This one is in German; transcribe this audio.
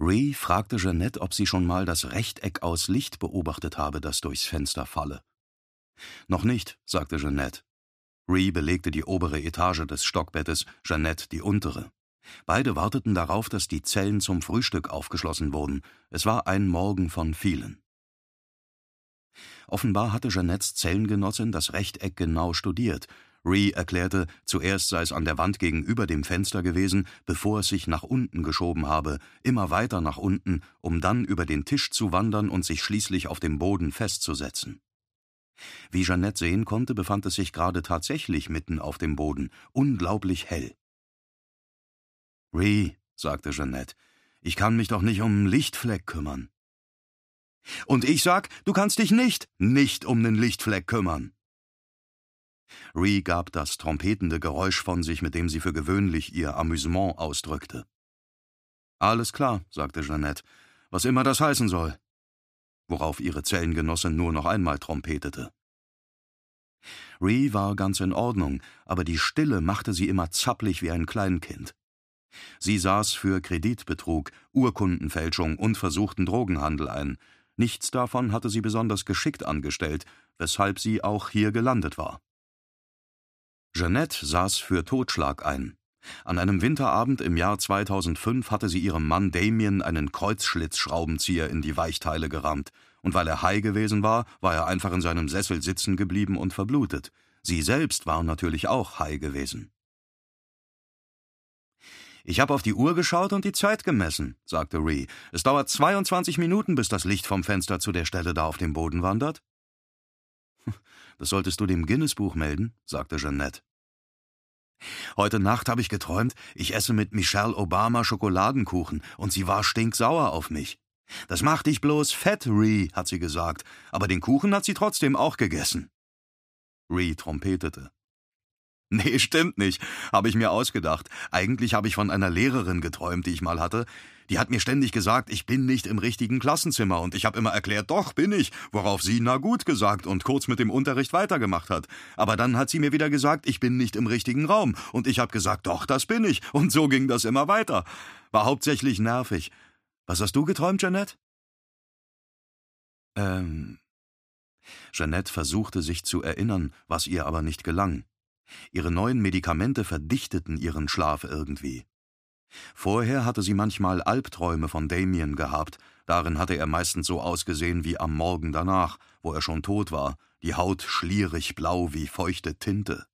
Ree fragte Jeanette, ob sie schon mal das Rechteck aus Licht beobachtet habe, das durchs Fenster falle. Noch nicht, sagte Jeanette. Ree belegte die obere Etage des Stockbettes, Jeanette die untere. Beide warteten darauf, dass die Zellen zum Frühstück aufgeschlossen wurden. Es war ein Morgen von vielen. Offenbar hatte Jeanettes Zellengenossin das Rechteck genau studiert. Ree erklärte, zuerst sei es an der Wand gegenüber dem Fenster gewesen, bevor es sich nach unten geschoben habe, immer weiter nach unten, um dann über den Tisch zu wandern und sich schließlich auf dem Boden festzusetzen. Wie Jeannette sehen konnte, befand es sich gerade tatsächlich mitten auf dem Boden, unglaublich hell. Ree, sagte Jeannette, ich kann mich doch nicht um einen Lichtfleck kümmern. Und ich sag, du kannst dich nicht, nicht um den Lichtfleck kümmern. Ree gab das trompetende Geräusch von sich, mit dem sie für gewöhnlich ihr Amüsement ausdrückte. Alles klar, sagte Jeannette, was immer das heißen soll worauf ihre Zellengenossin nur noch einmal trompetete. Ree war ganz in Ordnung, aber die Stille machte sie immer zapplig wie ein Kleinkind. Sie saß für Kreditbetrug, Urkundenfälschung und versuchten Drogenhandel ein. Nichts davon hatte sie besonders geschickt angestellt, weshalb sie auch hier gelandet war. Jeanette saß für Totschlag ein. An einem Winterabend im Jahr 2005 hatte sie ihrem Mann Damien einen Kreuzschlitzschraubenzieher in die Weichteile gerammt, und weil er high gewesen war, war er einfach in seinem Sessel sitzen geblieben und verblutet. Sie selbst war natürlich auch high gewesen. Ich habe auf die Uhr geschaut und die Zeit gemessen, sagte Ree. Es dauert 22 Minuten, bis das Licht vom Fenster zu der Stelle da auf dem Boden wandert. Das solltest du dem Guinness-Buch melden, sagte Jeannette. Heute Nacht habe ich geträumt, ich esse mit Michelle Obama Schokoladenkuchen und sie war stinksauer auf mich. Das macht dich bloß fett, Ree, hat sie gesagt, aber den Kuchen hat sie trotzdem auch gegessen. Ree trompetete. Nee, stimmt nicht, habe ich mir ausgedacht. Eigentlich habe ich von einer Lehrerin geträumt, die ich mal hatte. Die hat mir ständig gesagt, ich bin nicht im richtigen Klassenzimmer und ich habe immer erklärt, doch bin ich, worauf sie na gut gesagt und kurz mit dem Unterricht weitergemacht hat. Aber dann hat sie mir wieder gesagt, ich bin nicht im richtigen Raum und ich habe gesagt, doch, das bin ich und so ging das immer weiter. War hauptsächlich nervig. Was hast du geträumt, Jeanette? Ähm. Jeanette versuchte sich zu erinnern, was ihr aber nicht gelang. Ihre neuen Medikamente verdichteten ihren Schlaf irgendwie. Vorher hatte sie manchmal Albträume von Damien gehabt, darin hatte er meistens so ausgesehen wie am Morgen danach, wo er schon tot war, die Haut schlierig blau wie feuchte Tinte.